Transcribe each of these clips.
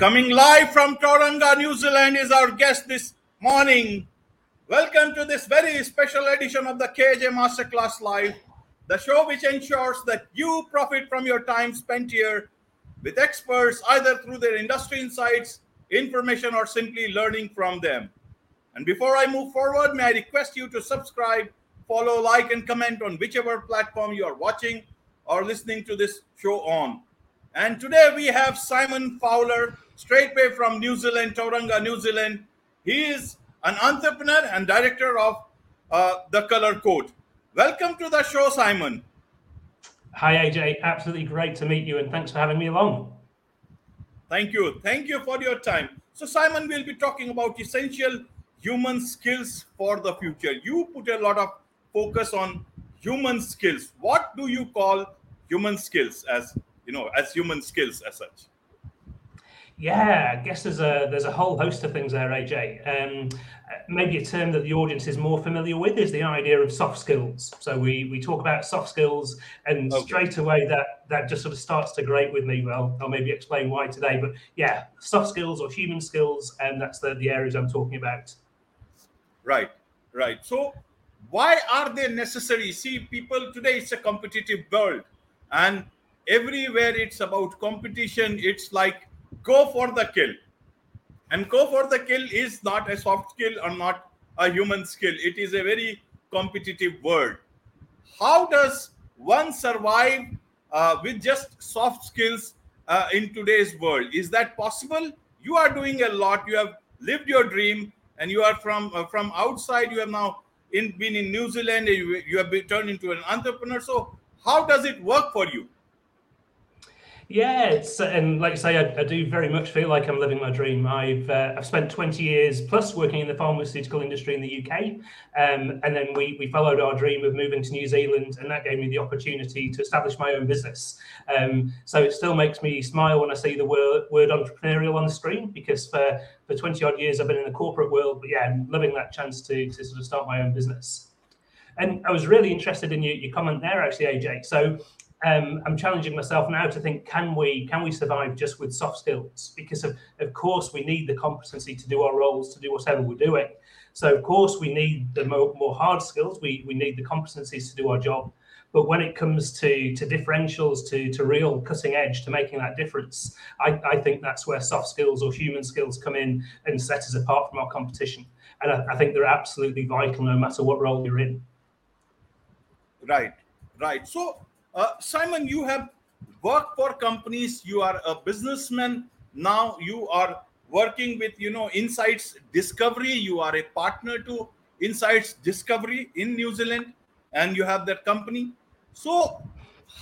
Coming live from Tauranga, New Zealand is our guest this morning. Welcome to this very special edition of the KJ Masterclass Live, the show which ensures that you profit from your time spent here with experts either through their industry insights, information, or simply learning from them. And before I move forward, may I request you to subscribe, follow, like, and comment on whichever platform you are watching or listening to this show on. And today we have Simon Fowler, straightway from New Zealand, Tauranga, New Zealand. He is an entrepreneur and director of uh, The Color Code. Welcome to the show, Simon. Hi, AJ. Absolutely great to meet you, and thanks for having me along. Thank you. Thank you for your time. So, Simon, we'll be talking about essential human skills for the future. You put a lot of focus on human skills. What do you call human skills as you know as human skills as such? Yeah, I guess there's a there's a whole host of things there, AJ. Um, maybe a term that the audience is more familiar with is the idea of soft skills. So we we talk about soft skills, and okay. straight away that that just sort of starts to grate with me. Well, I'll maybe explain why today, but yeah, soft skills or human skills, and that's the the areas I'm talking about. Right, right. So why are they necessary? See, people today it's a competitive world, and everywhere it's about competition. It's like go for the kill. And go for the kill is not a soft skill or not a human skill. It is a very competitive world. How does one survive uh, with just soft skills uh, in today's world? Is that possible? You are doing a lot. You have lived your dream, and you are from uh, from outside. You have now in, been in New Zealand. You, you have been turned into an entrepreneur. So, how does it work for you? Yeah, it's and like I say, I, I, do very much feel like I'm living my dream. I've uh, I've spent 20 years plus working in the pharmaceutical industry in the UK, um, and then we we followed our dream of moving to New Zealand, and that gave me the opportunity to establish my own business. Um, so it still makes me smile when I see the word word entrepreneurial on the screen because for for 20 odd years I've been in the corporate world, but yeah, I'm loving that chance to to sort of start my own business. And I was really interested in your, your comment there, actually, AJ. So um, I'm challenging myself now to think: Can we can we survive just with soft skills? Because of, of course we need the competency to do our roles, to do whatever we're doing. So of course we need the more, more hard skills. We we need the competencies to do our job. But when it comes to to differentials, to to real cutting edge, to making that difference, I, I think that's where soft skills or human skills come in and set us apart from our competition. And I, I think they're absolutely vital, no matter what role you're in. Right, right. So uh, Simon, you have worked for companies. You are a businessman. Now you are working with, you know, Insights Discovery. You are a partner to Insights Discovery in New Zealand, and you have that company. So,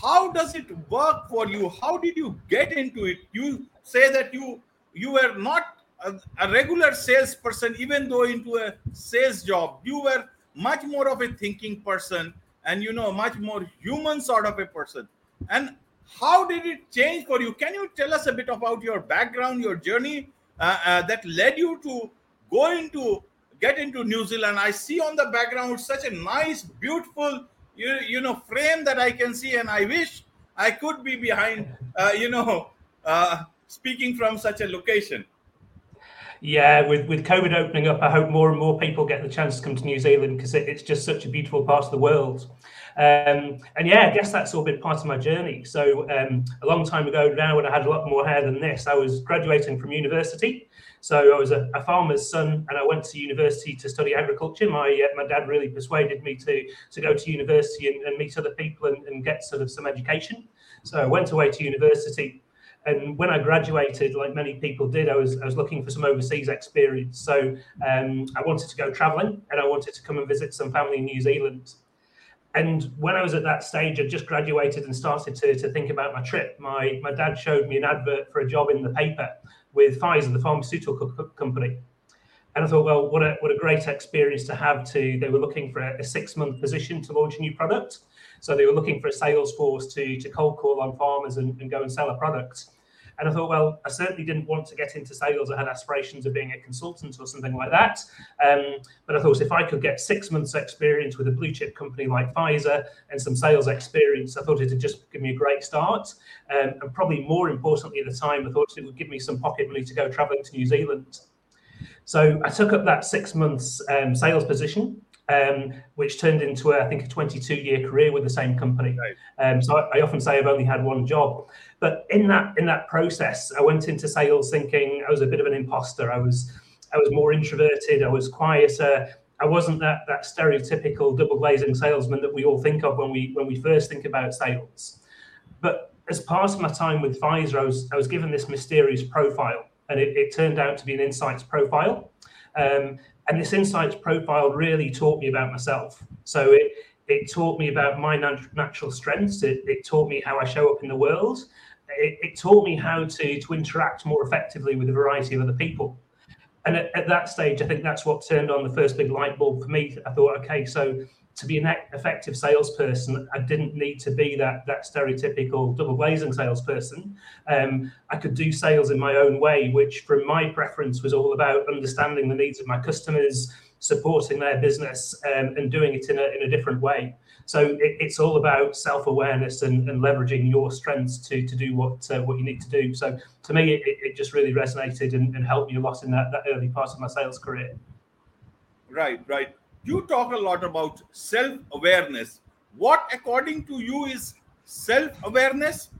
how does it work for you? How did you get into it? You say that you you were not a, a regular salesperson, even though into a sales job. You were much more of a thinking person and you know much more human sort of a person. And how did it change for you? Can you tell us a bit about your background your journey uh, uh, that led you to go into get into new zealand? I see on the background such a nice beautiful you, you know frame that i can see and i wish i could be behind uh, you know uh, speaking from such a location yeah, with with COVID opening up, I hope more and more people get the chance to come to New Zealand because it, it's just such a beautiful part of the world. Um, and yeah, I guess that's all been part of my journey. So um, a long time ago now, when I had a lot more hair than this, I was graduating from university. So I was a, a farmer's son, and I went to university to study agriculture. My uh, my dad really persuaded me to to go to university and, and meet other people and, and get sort of some education. So I went away to university and when I graduated, like many people did, I was I was looking for some overseas experience. So um, I wanted to go traveling, and I wanted to come and visit some family in New Zealand. And when I was at that stage, I just graduated and started to, to think about my trip. My my dad showed me an advert for a job in the paper with Pfizer, the pharmaceutical co- company. And I thought, well, what a what a great experience to have. To they were looking for a, a six month position to launch a new product, so they were looking for a sales force to to cold call on farmers and, and go and sell a product. And I thought, well, I certainly didn't want to get into sales. I had aspirations of being a consultant or something like that. Um, but I thought if I could get six months' experience with a blue chip company like Pfizer and some sales experience, I thought it'd just give me a great start. Um, and probably more importantly at the time, I thought it would give me some pocket money to go traveling to New Zealand. So I took up that six months um, sales position um, which turned into, a, I think, a 22 year career with the same company. Right. Um, so I, I, often say I've only had one job. But in that in that process, I went into sales thinking I was a bit of an imposter. I was I was more introverted. I was quieter. I wasn't that that stereotypical double glazing salesman that we all think of when we when we first think about sales. But as part of my time with Pfizer, I was I was given this mysterious profile, and it, it turned out to be an insights profile. Um, and this insights profile really taught me about myself. So it it taught me about my nat- natural strengths. It, it, taught me how I show up in the world. It, it, taught me how to to interact more effectively with a variety of other people. And at, at that stage, I think that's what turned on the first big light bulb for me. I thought, okay, so to be an effective salesperson, I didn't need to be that that stereotypical double glazing salesperson. Um, I could do sales in my own way, which, from my preference, was all about understanding the needs of my customers, supporting their business, um, and doing it in a in a different way. So it, it's all about self awareness and, and, leveraging your strengths to to do what uh, what you need to do. So to me, it, it just really resonated and, and helped me a lot in that that early part of my sales career. Right, right you talk a lot about self awareness. What, according to you, is self awareness?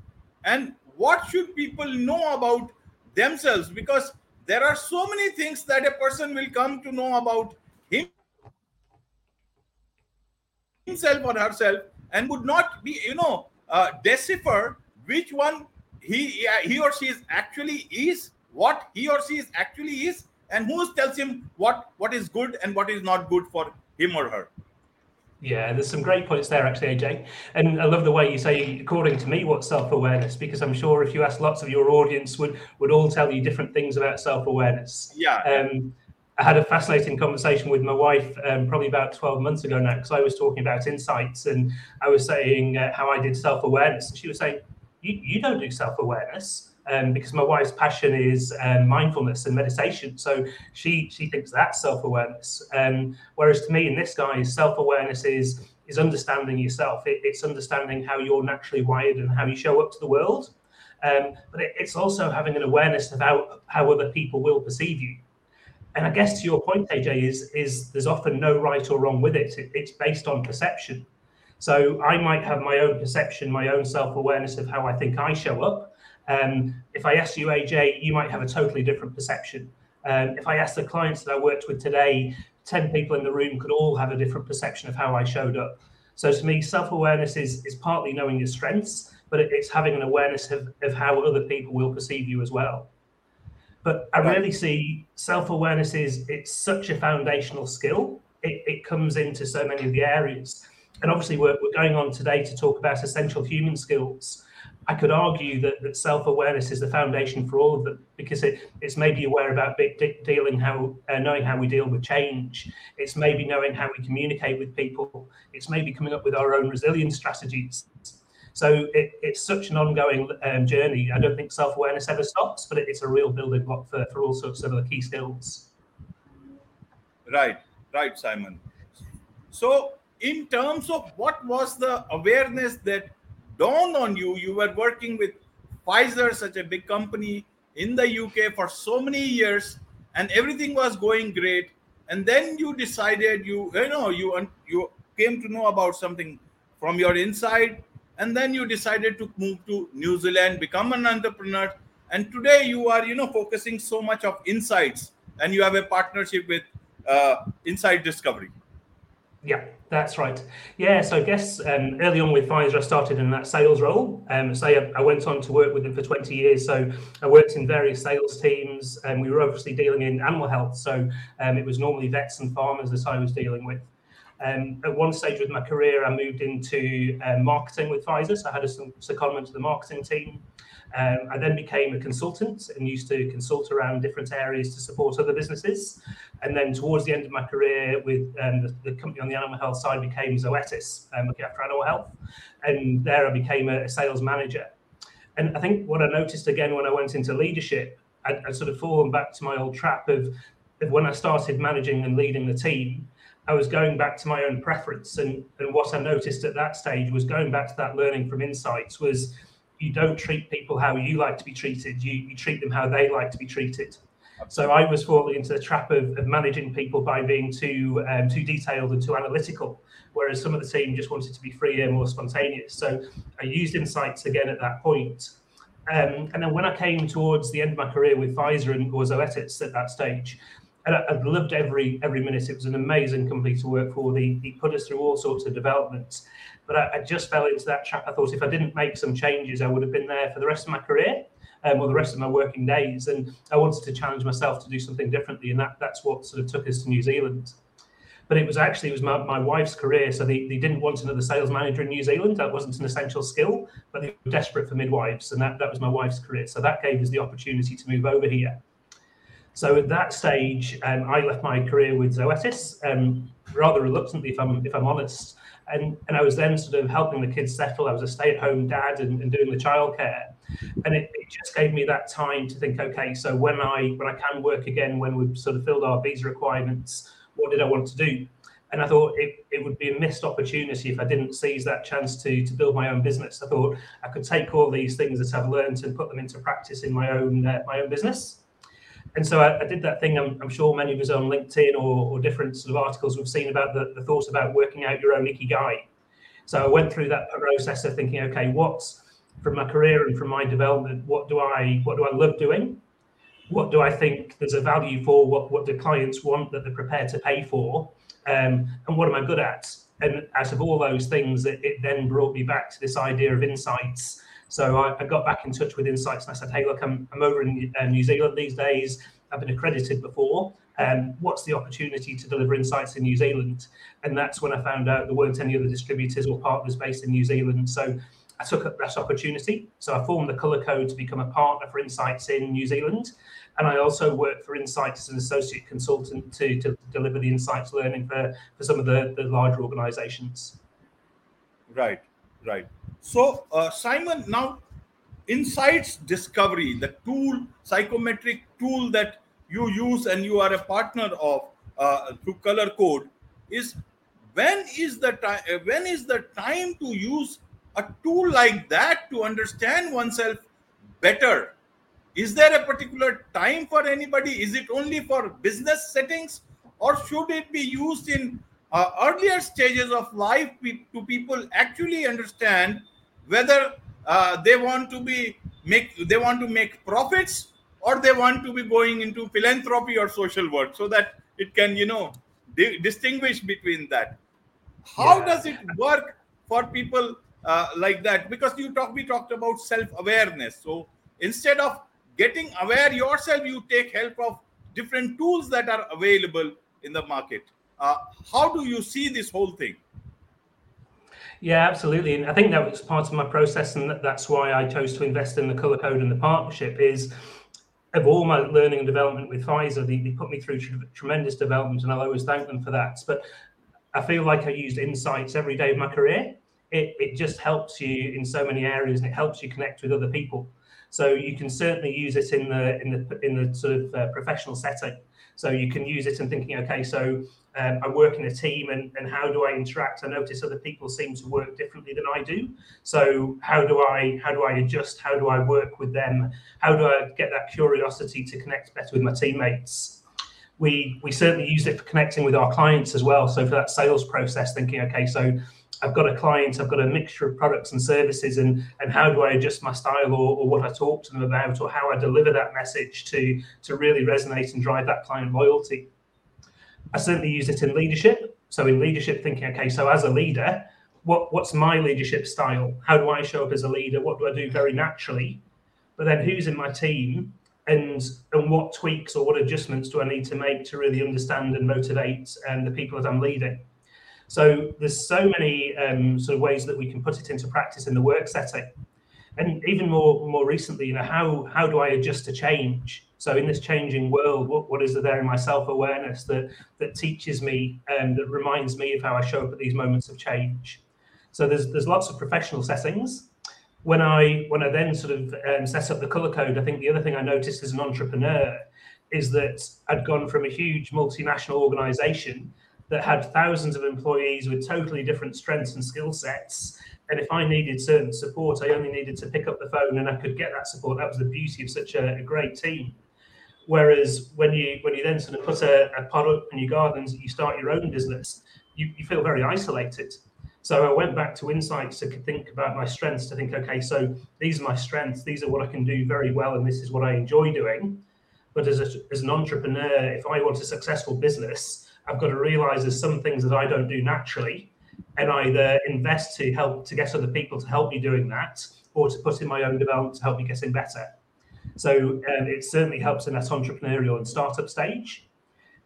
And what should people know about themselves? Because there are so many things that a person will come to know about him, himself or herself and would not be, you know, uh, decipher which one he, he or she is actually is, what he or she is actually is, and who tells him what what is good and what is not good for him or her yeah, there's some great points there, actually, AJ. And I love the way you say, according to me, what's self-awareness, because I'm sure if you ask lots of your audience, would would all tell you different things about self-awareness. Yeah. Um, I had a fascinating conversation with my wife um, probably about 12 months ago now, because I was talking about insights and I was saying uh, how I did self-awareness, and she was saying, "You you don't do self-awareness." Um, because my wife's passion is um, mindfulness and meditation. So she she thinks that's self awareness. Um, whereas to me, in this guise, self awareness is is understanding yourself. It, it's understanding how you're naturally wired and how you show up to the world. Um, but it, it's also having an awareness about how other people will perceive you. And I guess to your point, AJ, is is there's often no right or wrong with it. it it's based on perception. So I might have my own perception, my own self awareness of how I think I show up. Um, if I ask you, AJ, you might have a totally different perception. Um, if I ask the clients that I worked with today, 10 people in the room could all have a different perception of how I showed up. So to me, self awareness is, is partly knowing your strengths, but it's having an awareness of, of how other people will perceive you as well. But I really see self awareness is it's such a foundational skill. It, it comes into so many of the areas. And obviously, we're, we're going on today to talk about essential human skills. I could argue that, that self awareness is the foundation for all of them because it, it's maybe aware about de- dealing how uh, knowing how we deal with change. It's maybe knowing how we communicate with people. It's maybe coming up with our own resilience strategies. So it, it's such an ongoing um, journey. I don't think self awareness ever stops, but it, it's a real building block for, for all sorts of other key skills. Right, right, Simon. So, in terms of what was the awareness that dawned on you you were working with Pfizer, such a big company in the UK for so many years, and everything was going great. And then you decided you you know you you came to know about something from your inside, and then you decided to move to New Zealand, become an entrepreneur, and today you are you know focusing so much of insights, and you have a partnership with uh, Insight Discovery. Yeah, that's right. Yeah, so I guess um, early on with Pfizer, I started in that sales role. Um, so I, I, went on to work with them for 20 years. So I worked in various sales teams, and we were obviously dealing in animal health. So um, it was normally vets and farmers that I was dealing with. Um, at one stage with my career, I moved into uh, marketing with Pfizer. So I had a secondment to the marketing team. Um, I then became a consultant and used to consult around different areas to support other businesses. And then towards the end of my career with um, the, the, company on the animal health side became Zoetis, um, looking after animal health. And there I became a, a sales manager. And I think what I noticed again when I went into leadership, I'd, I'd sort of fallen back to my old trap of, of when I started managing and leading the team, I was going back to my own preference. And, and what I noticed at that stage was going back to that learning from insights was you don't treat people how you like to be treated, you, you treat them how they like to be treated. So I was falling into the trap of, of managing people by being too um, too detailed and too analytical, whereas some of the team just wanted to be freer, more spontaneous. So I used insights again at that point. Um, and then when I came towards the end of my career with Pfizer and Zoetis at that stage, and I, have loved every every minute. It was an amazing company to work for. They, they put us through all sorts of developments, but I, I, just fell into that trap. I thought if I didn't make some changes, I would have been there for the rest of my career um, or the rest of my working days. And I wanted to challenge myself to do something differently, and that that's what sort of took us to New Zealand. But it was actually it was my, my wife's career, so they, they didn't want another sales manager in New Zealand. That wasn't an essential skill, but they were desperate for midwives, and that, that was my wife's career. So that gave us the opportunity to move over here. So at that stage, um, I left my career with Zoetis, um, rather reluctantly, if I'm if I'm honest. And, and I was then sort of helping the kids settle. I was a stay-at-home dad and, and doing the childcare, and it, it, just gave me that time to think. Okay, so when I when I can work again, when we've sort of filled our visa requirements, what did I want to do? And I thought it, it would be a missed opportunity if I didn't seize that chance to to build my own business. I thought I could take all these things that I've learned and put them into practice in my own uh, my own business. And so I, I did that thing. I'm, I'm, sure many of us on LinkedIn or, or, different sort of articles we've seen about the, the thought about working out your own ikigai. So I went through that process of thinking, okay, what's from my career and from my development, what do I what do I love doing? What do I think there's a value for? What what do clients want that they're prepared to pay for? Um, and what am I good at? And out of all those things, it, it then brought me back to this idea of insights so I, I, got back in touch with Insights and I said, hey, look, I'm, I'm over in uh, New Zealand these days. I've been accredited before. Um, what's the opportunity to deliver insights in New Zealand? And that's when I found out there weren't any other distributors or partners based in New Zealand. So I took up that opportunity. So I formed the Colour Code to become a partner for Insights in New Zealand. And I also work for Insights as an associate consultant to, to deliver the insights learning for, for some of the, the larger organizations. Right, right. So, uh, Simon, now insights discovery, the tool, psychometric tool that you use and you are a partner of uh, through color code is when is the time uh, when is the time to use a tool like that to understand oneself better? Is there a particular time for anybody? Is it only for business settings or should it be used in uh, earlier stages of life to people actually understand whether uh, they want to be make they want to make profits or they want to be going into philanthropy or social work so that it can you know di- distinguish between that. How yeah. does it work for people uh, like that? Because you talk we talked about self awareness so instead of getting aware yourself you take help of different tools that are available in the market uh, how do you see this whole thing yeah, absolutely. And I think that was part of my process, and that's why I chose to invest in the color code and the partnership. Is of all my learning and development with Pfizer, they, they put me through tr- tremendous development, and I'll always thank them for that. But I feel like I used insights every day of my career. It, it just helps you in so many areas, and it helps you connect with other people. So you can certainly use it in the in the in the sort of uh, professional setting. So you can use it and thinking, okay, so um, I work in a team and, and how do I interact? I notice other people seem to work differently than I do. So how do I how do I adjust? How do I work with them? How do I get that curiosity to connect better with my teammates? We we certainly use it for connecting with our clients as well. So for that sales process, thinking, okay, so I've got a client, I've got a mixture of products and services, and and how do I adjust my style or, or what I talk to them about, or how I deliver that message to to really resonate and drive that client loyalty. I certainly use it in leadership. So in leadership, thinking, okay, so as a leader, what what's my leadership style? How do I show up as a leader? What do I do very naturally? But then who's in my team? And and what tweaks or what adjustments do I need to make to really understand and motivate um, the people that I'm leading? So there's so many um, sort of ways that we can put it into practice in the work setting and even more more recently, you know, how how do I adjust to change? So in this changing world, what, what is there in my self awareness that that teaches me and that reminds me of how I show up at these moments of change? So there's there's lots of professional settings. when I when I then sort of um, set up the color code, I think the other thing I noticed as an entrepreneur is that I'd gone from a huge multinational organization that had thousands of employees with totally different strengths and skill sets. And if I needed certain support, I only needed to pick up the phone and I could get that support. That was the beauty of such a, a great team. Whereas when you when you then sort of put a, a product in your gardens, you start your own business, you, you feel very isolated. So I went back to insights to think about my strengths, to think, okay, so these are my strengths, these are what I can do very well, and this is what I enjoy doing. But as, a, as an entrepreneur, if I want a successful business, I've got to realize there's some things that I don't do naturally and either invest to help to get other people to help me doing that or to put in my own development to help me getting better. So um, it certainly helps in that entrepreneurial and startup stage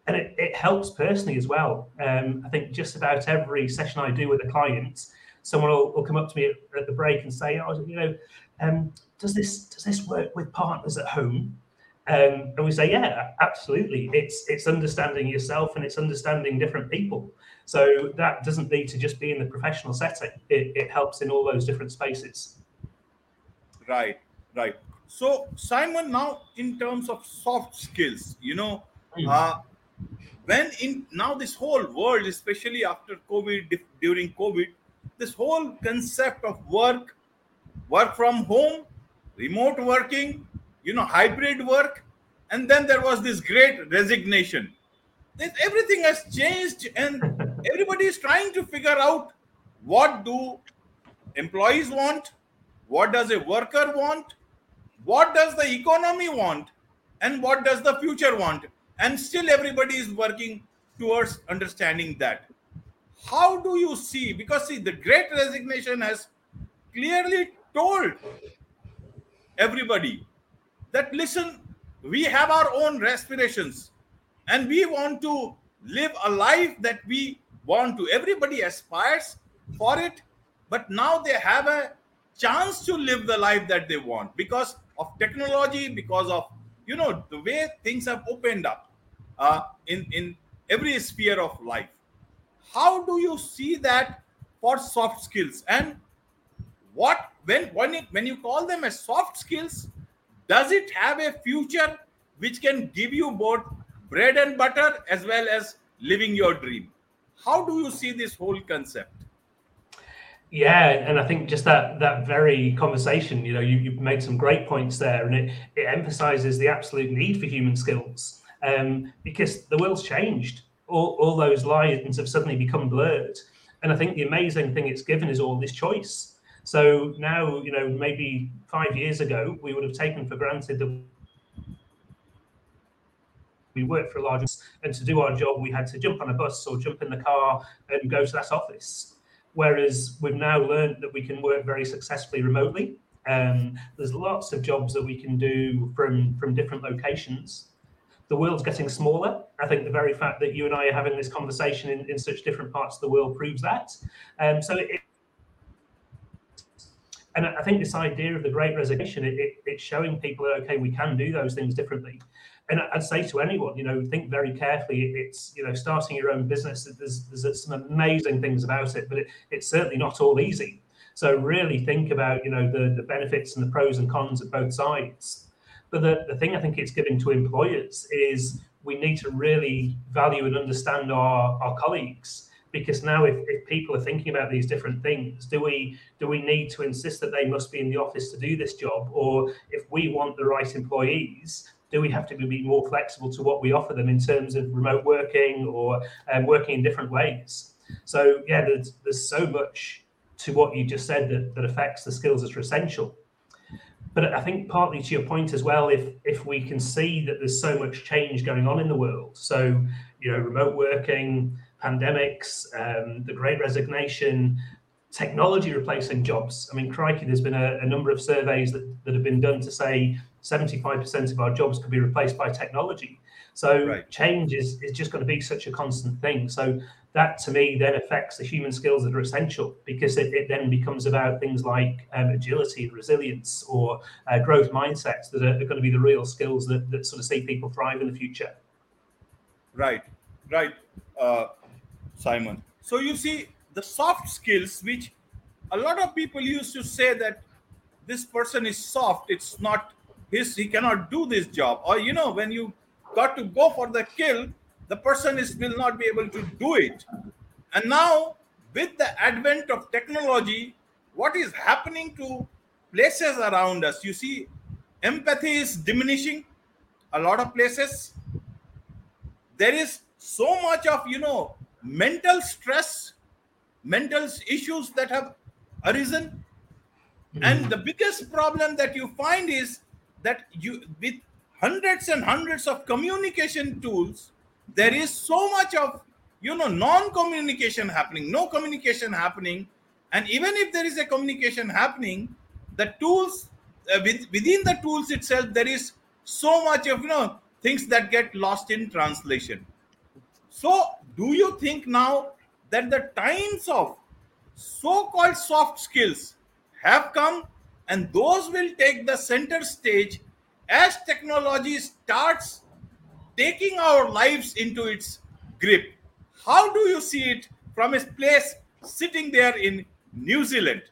and it, it helps personally as well. Um, I think just about every session I do with a client, someone will, will come up to me at, at, the break and say, "Oh, you know, um, does this does this work with partners at home?" Um, and we say, "Yeah, absolutely. It's it's understanding yourself and it's understanding different people. So that doesn't need to just be in the professional setting. It, it helps in all those different spaces." Right, right. So Simon, now in terms of soft skills, you know. Mm. Uh, when in now this whole world especially after covid during covid this whole concept of work work from home remote working you know hybrid work and then there was this great resignation. Everything has changed and everybody is trying to figure out what do employees want what does a worker want what does the economy want and what does the future want. And still everybody is working towards understanding that. How do you see because see the great resignation has clearly told everybody that listen we have our own respirations and we want to live a life that we want to. Everybody aspires for it but now they have a chance to live the life that they want because of technology because of you know the way things have opened up uh, in in every sphere of life. How do you see that for soft skills? And what when when when you call them as soft skills does it have a future which can give you both bread and butter as well as living your dream how do you see this whole concept yeah, and I think just that that very conversation, you know, you, you've made some great points there, and it, it emphasizes the absolute need for human skills um, because the world's changed. All, all those lines have suddenly become blurred, and I think the amazing thing it's given is all this choice. So now, you know, maybe five years ago, we would have taken for granted that we worked for a large and to do our job, we had to jump on a bus or jump in the car and go to that office Whereas we've now learned that we can work very successfully remotely. Um, there's lots of jobs that we can do from from different locations. The world's getting smaller. I think the very fact that you and I are having this conversation in, in such different parts of the world proves that. Um, so it, and I think this idea of the great resignation, it, it, it's showing people that, okay, we can do those things differently and I'd say to anyone, you know, think very carefully. It's you know, starting your own business. There's there's some amazing things about it, but it, it's certainly not all easy. So really think about you know the the benefits and the pros and cons of both sides. But the, the thing I think it's giving to employers is we need to really value and understand our, our colleagues because now if, if people are thinking about these different things do we do we need to insist that they must be in the office to do this job or if we want the right employees do we have to be more flexible to what we offer them in terms of remote working or um, working in different ways? So yeah, there's there's so much to what you just said that, that affects the skills that are essential. But I think partly to your point as well, if if we can see that there's so much change going on in the world, so you know, remote working, pandemics, um, the Great Resignation, technology replacing jobs. I mean, crikey, there's been a, a number of surveys that, that have been done to say 75% of our jobs could be replaced by technology. So right. change is, is just going to be such a constant thing. So that to me then affects the human skills that are essential because it, it then becomes about things like um, agility and resilience or uh, growth mindsets that are, are, going to be the real skills that, that sort of see people thrive in the future. Right, right, uh, Simon. So you see the soft skills, which a lot of people used to say that this person is soft it's not his he cannot do this job. Or you know when you got to go for the kill the person is will not be able to do it. And now with the advent of technology what is happening to places around us? You see empathy is diminishing a lot of places. There is so much of you know mental stress mental issues that have arisen. Mm-hmm. and the biggest problem that you find is that you with hundreds and hundreds of communication tools there is so much of you know non communication happening no communication happening. And even if there is a communication happening the tools uh, with, within the tools itself there is so much of you know things that get lost in translation so do you think now that the times of so-called soft skills have come and those will take the center stage as technology starts taking our lives into its grip how do you see it from a place sitting there in new zealand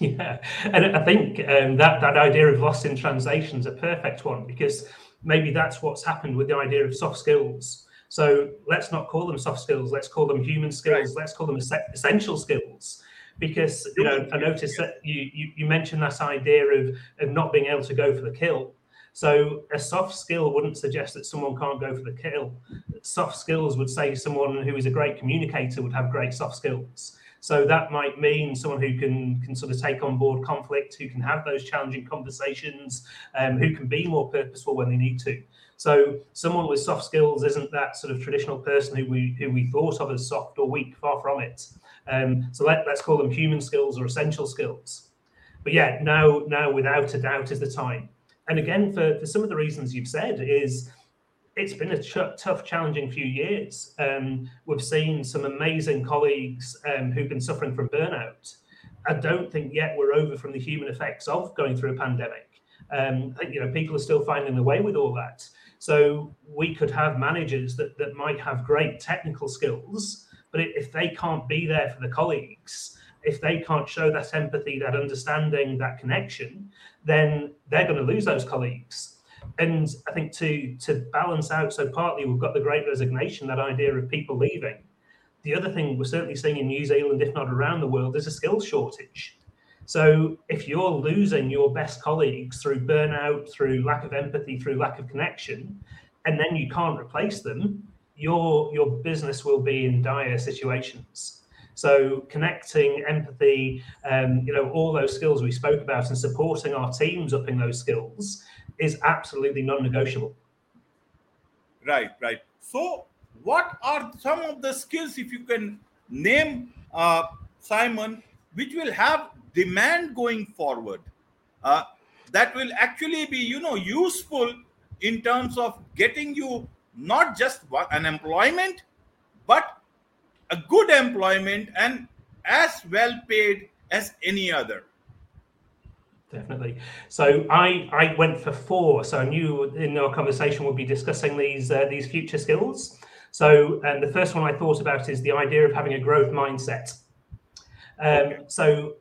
Yeah, and I think um, that that idea of lost in translation is a perfect one because maybe that's what's happened with the idea of soft skills. So let's not call them soft skills. Let's call them human skills. Right. Let's call them essential skills. Because you know, I noticed that you, you you mentioned that idea of of not being able to go for the kill. So a soft skill wouldn't suggest that someone can't go for the kill. Soft skills would say someone who is a great communicator would have great soft skills. So that might mean someone who can can sort of take on board conflict, who can have those challenging conversations, um, who can be more purposeful when they need to. So someone with soft skills isn't that sort of traditional person who we who we thought of as soft or weak. Far from it. Um, so let, let's call them human skills or essential skills. But yeah, now now without a doubt is the time. And again, for, for some of the reasons you've said, is it's been a ch- tough, challenging few years. Um, we've seen some amazing colleagues um, who've been suffering from burnout. I don't think yet we're over from the human effects of going through a pandemic. Um, you know, people are still finding their way with all that. So we could have managers that, that might have great technical skills, but if they can't be there for the colleagues, if they can't show that empathy, that understanding, that connection, then they're going to lose those colleagues and I think to to balance out, so partly we've got the Great Resignation, that idea of people leaving. The other thing we're certainly seeing in New Zealand, if not around the world, is a skills shortage. So if you're losing your best colleagues through burnout, through lack of empathy, through lack of connection, and then you can't replace them, your your business will be in dire situations. So connecting, empathy, um, you know, all those skills we spoke about, and supporting our teams up in those skills is absolutely non-negotiable. Right, right. So, what are some of the skills, if you can name, uh, Simon, which will have demand going forward? Uh, that will actually be, you know, useful in terms of getting you not just an employment, but a good employment and as well paid as any other definitely. So I I went for four. So I knew in our conversation we'll be discussing these uh, these future skills. So and the first one I thought about is the idea of having a growth mindset. Um, okay. So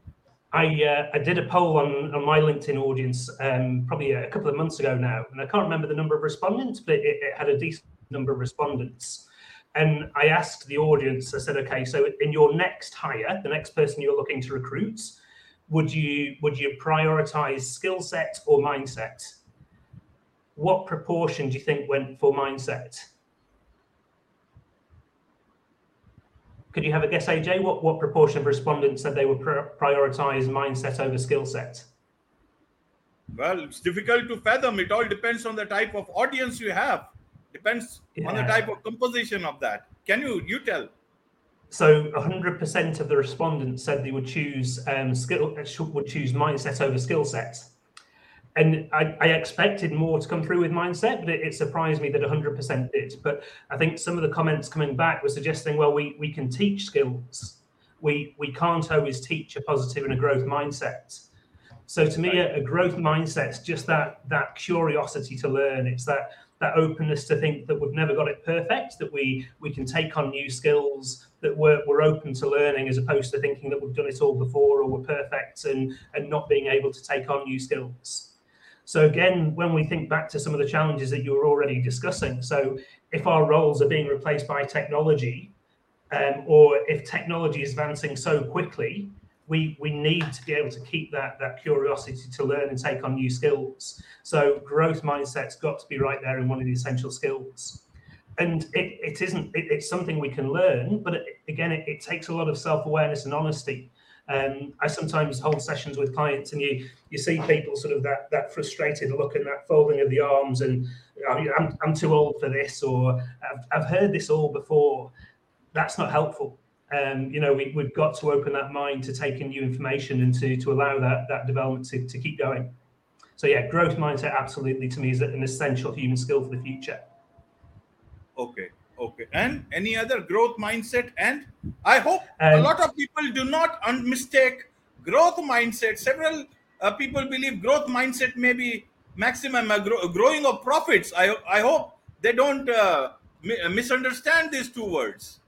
I uh, I did a poll on on my LinkedIn audience um, probably a couple of months ago now, and I can't remember the number of respondents, but it, it had a decent number of respondents. And I asked the audience, I said, okay, so in your next hire, the next person you're looking to recruit, would you would you prioritize skill set or mindset? What proportion do you think went for mindset? Could you have a guess, AJ? What what proportion of respondents said they would prioritize mindset over skill set? Well, it's difficult to fathom. It all depends on the type of audience you have. Depends yeah. on the type of composition of that. Can you you tell? So 100% of the respondents said they would choose um, skill would choose mindset over skill set. And I, I, expected more to come through with mindset, but it, it, surprised me that 100% did. But I think some of the comments coming back were suggesting, well, we, we can teach skills. We, we can't always teach a positive and a growth mindset. So to me, a, a growth mindset is just that that curiosity to learn. It's that that openness to think that we've never got it perfect, that we we can take on new skills, that we're, we're open to learning as opposed to thinking that we've done it all before or we're perfect and, and not being able to take on new skills. So again, when we think back to some of the challenges that you were already discussing, so if our roles are being replaced by technology, um, or if technology is advancing so quickly, we we need to be able to keep that that curiosity to learn and take on new skills. So growth mindset's got to be right there in one of the essential skills. And it, it isn't it, it's something we can learn, but it, again, it, it takes a lot of self awareness and honesty. Um, I sometimes hold sessions with clients, and you you see people sort of that that frustrated look and that folding of the arms, and I'm I'm too old for this, or I've, I've heard this all before. That's not helpful um, you know, we, have got to open that mind to take in new information and to, to allow that, that development to, to keep going. So yeah, growth mindset absolutely to me is an essential human skill for the future. Okay, okay. And any other growth mindset? And I hope um, a lot of people do not mistake growth mindset. Several uh, people believe growth mindset may be maximum uh, grow, growing of profits. I, I hope they don't uh, misunderstand these two words.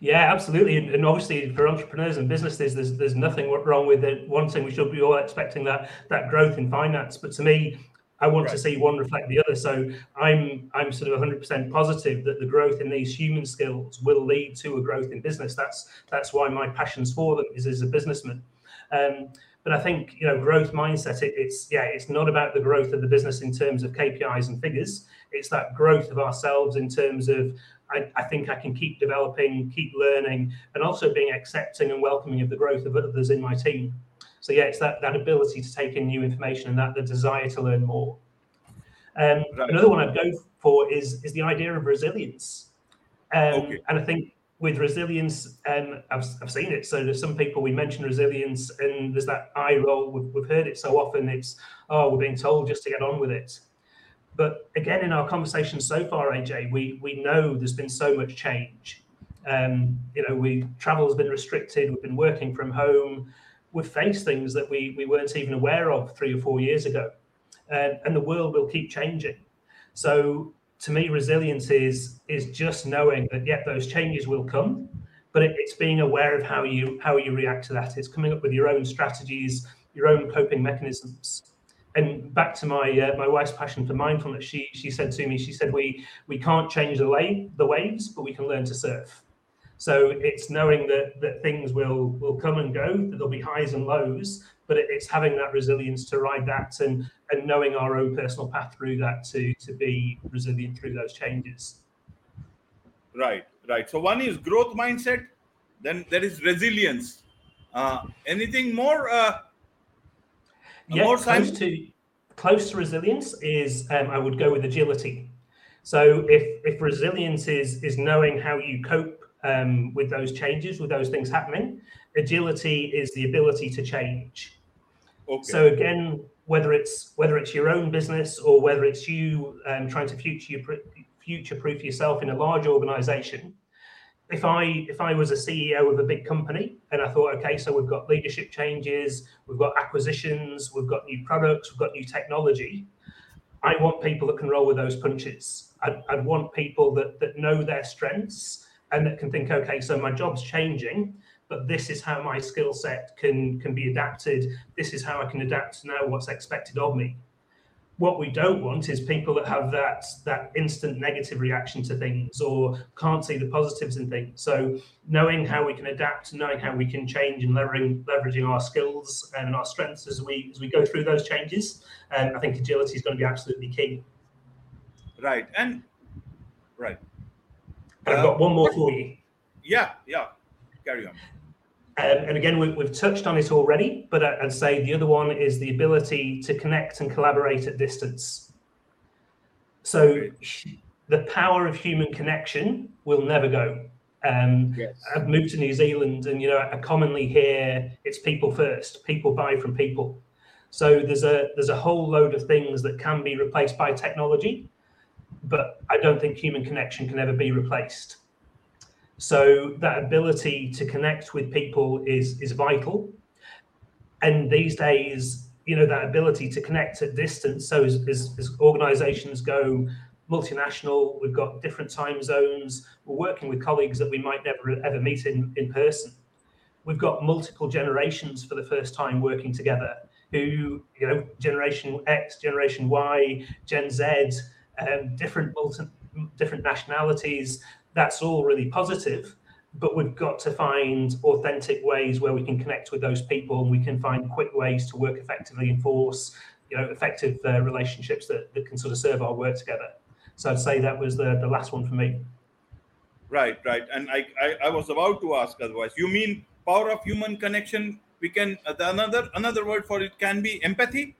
Yeah, absolutely. And, and, obviously, for entrepreneurs and businesses, there's there's nothing wrong with it. One thing we should be all expecting that that growth in finance. But to me, I want right. to see one reflect the other. So I'm I'm sort of 100% positive that the growth in these human skills will lead to a growth in business. That's that's why my passions for them is as a businessman. Um, but I think you know growth mindset. It, it's yeah, it's not about the growth of the business in terms of KPIs and figures. It's that growth of ourselves in terms of I, I, think I can keep developing, keep learning, and also being accepting and welcoming of the growth of others in my team. So yeah, it's that that ability to take in new information and that the desire to learn more. Um, right. Another one I'd go for is is the idea of resilience, um, okay. and I think with resilience, um, I've, I've seen it. So there's some people we mention resilience, and there's that eye roll. We've, we've heard it so often. It's oh, we're being told just to get on with it. But again, in our conversation so far, AJ, we we know there's been so much change. Um, you know, we travel has been restricted. We've been working from home. We've faced things that we we weren't even aware of three or four years ago, um, and the world will keep changing. So to me, resilience is is just knowing that yeah, those changes will come, but it, it's being aware of how you how you react to that. It's coming up with your own strategies, your own coping mechanisms and back to my uh, my wife's passion for mindfulness, she she said to me, she said we we can't change the wave the waves, but we can learn to surf. So it's knowing that that things will will come and go, that there'll be highs and lows, but it, it's having that resilience to ride that and and knowing our own personal path through that to to be resilient through those changes. Right, right. So one is growth mindset, then there is resilience. Uh, anything more? Uh, yeah, more close to close to resilience is um, I would go with agility. So if if resilience is is knowing how you cope um, with those changes, with those things happening, agility is the ability to change. Okay. So again, whether it's whether it's your own business or whether it's you um, trying to future future proof yourself in a large organization, if I if I was a CEO of a big company and I thought, okay, so we've got leadership changes, we've got acquisitions, we've got new products, we've got new technology, I want people that can roll with those punches. I'd, I'd want people that that know their strengths and that can think, okay, so my job's changing, but this is how my skill set can can be adapted. This is how I can adapt to know what's expected of me. What we don't want is people that have that that instant negative reaction to things or can't see the positives in things. So knowing how we can adapt knowing how we can change and leveraging leveraging our skills and our strengths as we as we go through those changes um, i think agility is going to be absolutely key. Right and right i've uh, got one more for you yeah yeah carry on um, and again, we, have touched on it already, but I'd say the other one is the ability to connect and collaborate at distance. So the power of human connection will never go. Um, yes. I've moved to New Zealand, and you know, I commonly hear it's people first. People buy from people. So there's a there's a whole load of things that can be replaced by technology, but I don't think human connection can ever be replaced. So that ability to connect with people is is vital. And these days, you know, that ability to connect at distance. So as, as, as organizations go multinational. We've got different time zones. We're working with colleagues that we might never ever meet in, in person. We've got multiple generations for the first time working together. Who you know, Generation X, Generation Y, Gen Z, um, different multi, different nationalities. That's all really positive but we've got to find authentic ways where we can connect with those people and we can find quick ways to work effectively and force you know effective uh, relationships that, that can sort of serve our work together. So i'd say that was the, the last one for me. Right right. And I, I, I was about to ask otherwise. You mean power of human connection? We can uh, another another word for it can be empathy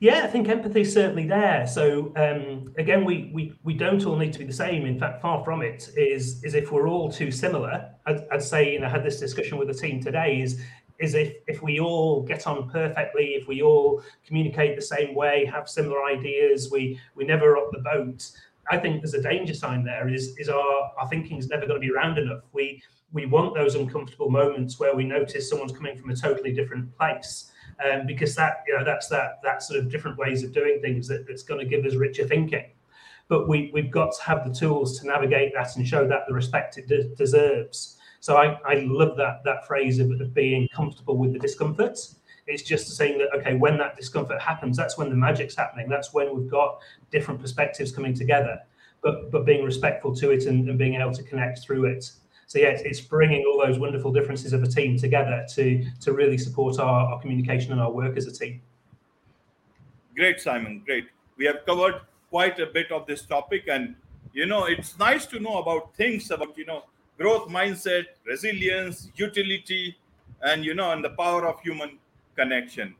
yeah, I think empathy is certainly there. So um, again, we, we we don't all need to be the same. In fact, far from it. Is is if we're all too similar. I'd, I'd say, you know, had this discussion with the team today. Is is if if we all get on perfectly, if we all communicate the same way, have similar ideas, we we never rock the boat. I think there's a danger sign there. Is is our our thinking is never going to be round enough. We we want those uncomfortable moments where we notice someone's coming from a totally different place um, because that you know that's that that sort of different ways of doing things that, that's going to give us richer thinking. But we we've got to have the tools to navigate that and show that the respect it de- deserves. So I, I love that that phrase of, of being comfortable with the discomfort. It's just saying that okay, when that discomfort happens, that's when the magic's happening. That's when we've got different perspectives coming together. But but being respectful to it and, and being able to connect through it so yeah, it's, it's, bringing all those wonderful differences of a team together to to really support our, our communication and our work as a team. Great, Simon. Great. We have covered quite a bit of this topic, and you know, it's nice to know about things about you know growth mindset, resilience, utility, and you know, and the power of human connection.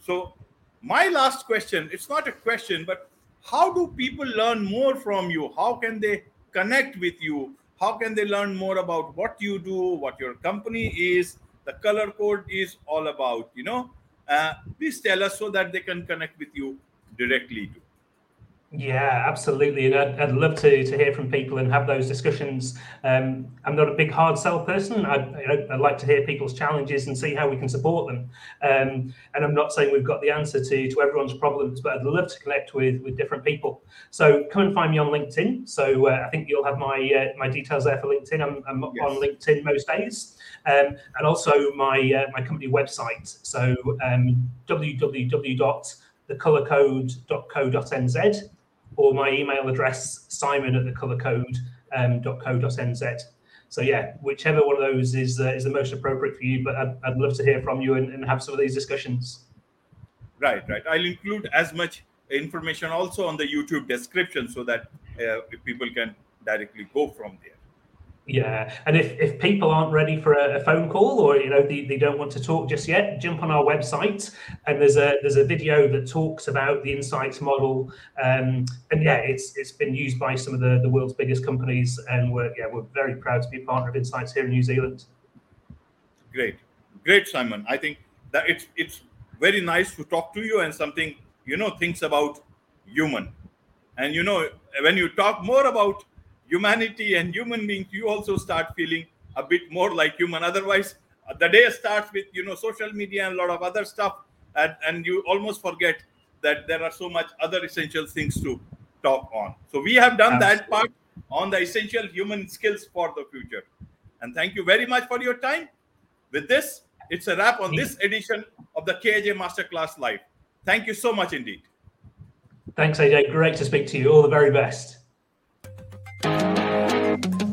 So, my last question, it's not a question, but how do people learn more from you? How can they connect with you? How can they learn more about what you do what your company is? The color code is all about you know. Uh, please tell us so that they can connect with you directly too yeah, absolutely, and I'd, I'd, love to to hear from people and have those discussions. Um, I'm not a big hard sell person. I, I, like to hear people's challenges and see how we can support them. Um, and I'm not saying we've got the answer to to everyone's problems, but I'd love to connect with with different people. So come and find me on LinkedIn. So uh, I think you'll have my uh, my details there for LinkedIn. I'm, I'm yes. on LinkedIn most days, um, and also my uh, my company website. So um, www.thecolorcode.co.nz or my email address, simon at thecolorcode.co.nz. Um, so yeah, whichever one of those is uh, is the most appropriate for you. But I'd, I'd love to hear from you and, and have some of these discussions. Right, right. I'll include as much information also on the YouTube description so that uh, people can directly go from there. Yeah, and if, if people aren't ready for a, a, phone call or you know they, they don't want to talk just yet, jump on our website and there's a there's a video that talks about the insights model. Um, and yeah, it's it's been used by some of the, the world's biggest companies, and we're yeah we're very proud to be a partner of Insights here in New Zealand. Great, great, Simon. I think that it's it's very nice to talk to you and something you know thinks about human, and you know when you talk more about humanity and human beings, you also start feeling a bit more like human. Otherwise, the day starts with you know social media and a lot of other stuff, and, and you almost forget that there are so much other essential things to talk on. So we have done Absolutely. that part on the essential human skills for the future. And thank you very much for your time. With this, it's a wrap on this edition of the KJ Masterclass Live. Thank you so much indeed. Thanks, AJ. Great to speak to you. All the very best. Thank you.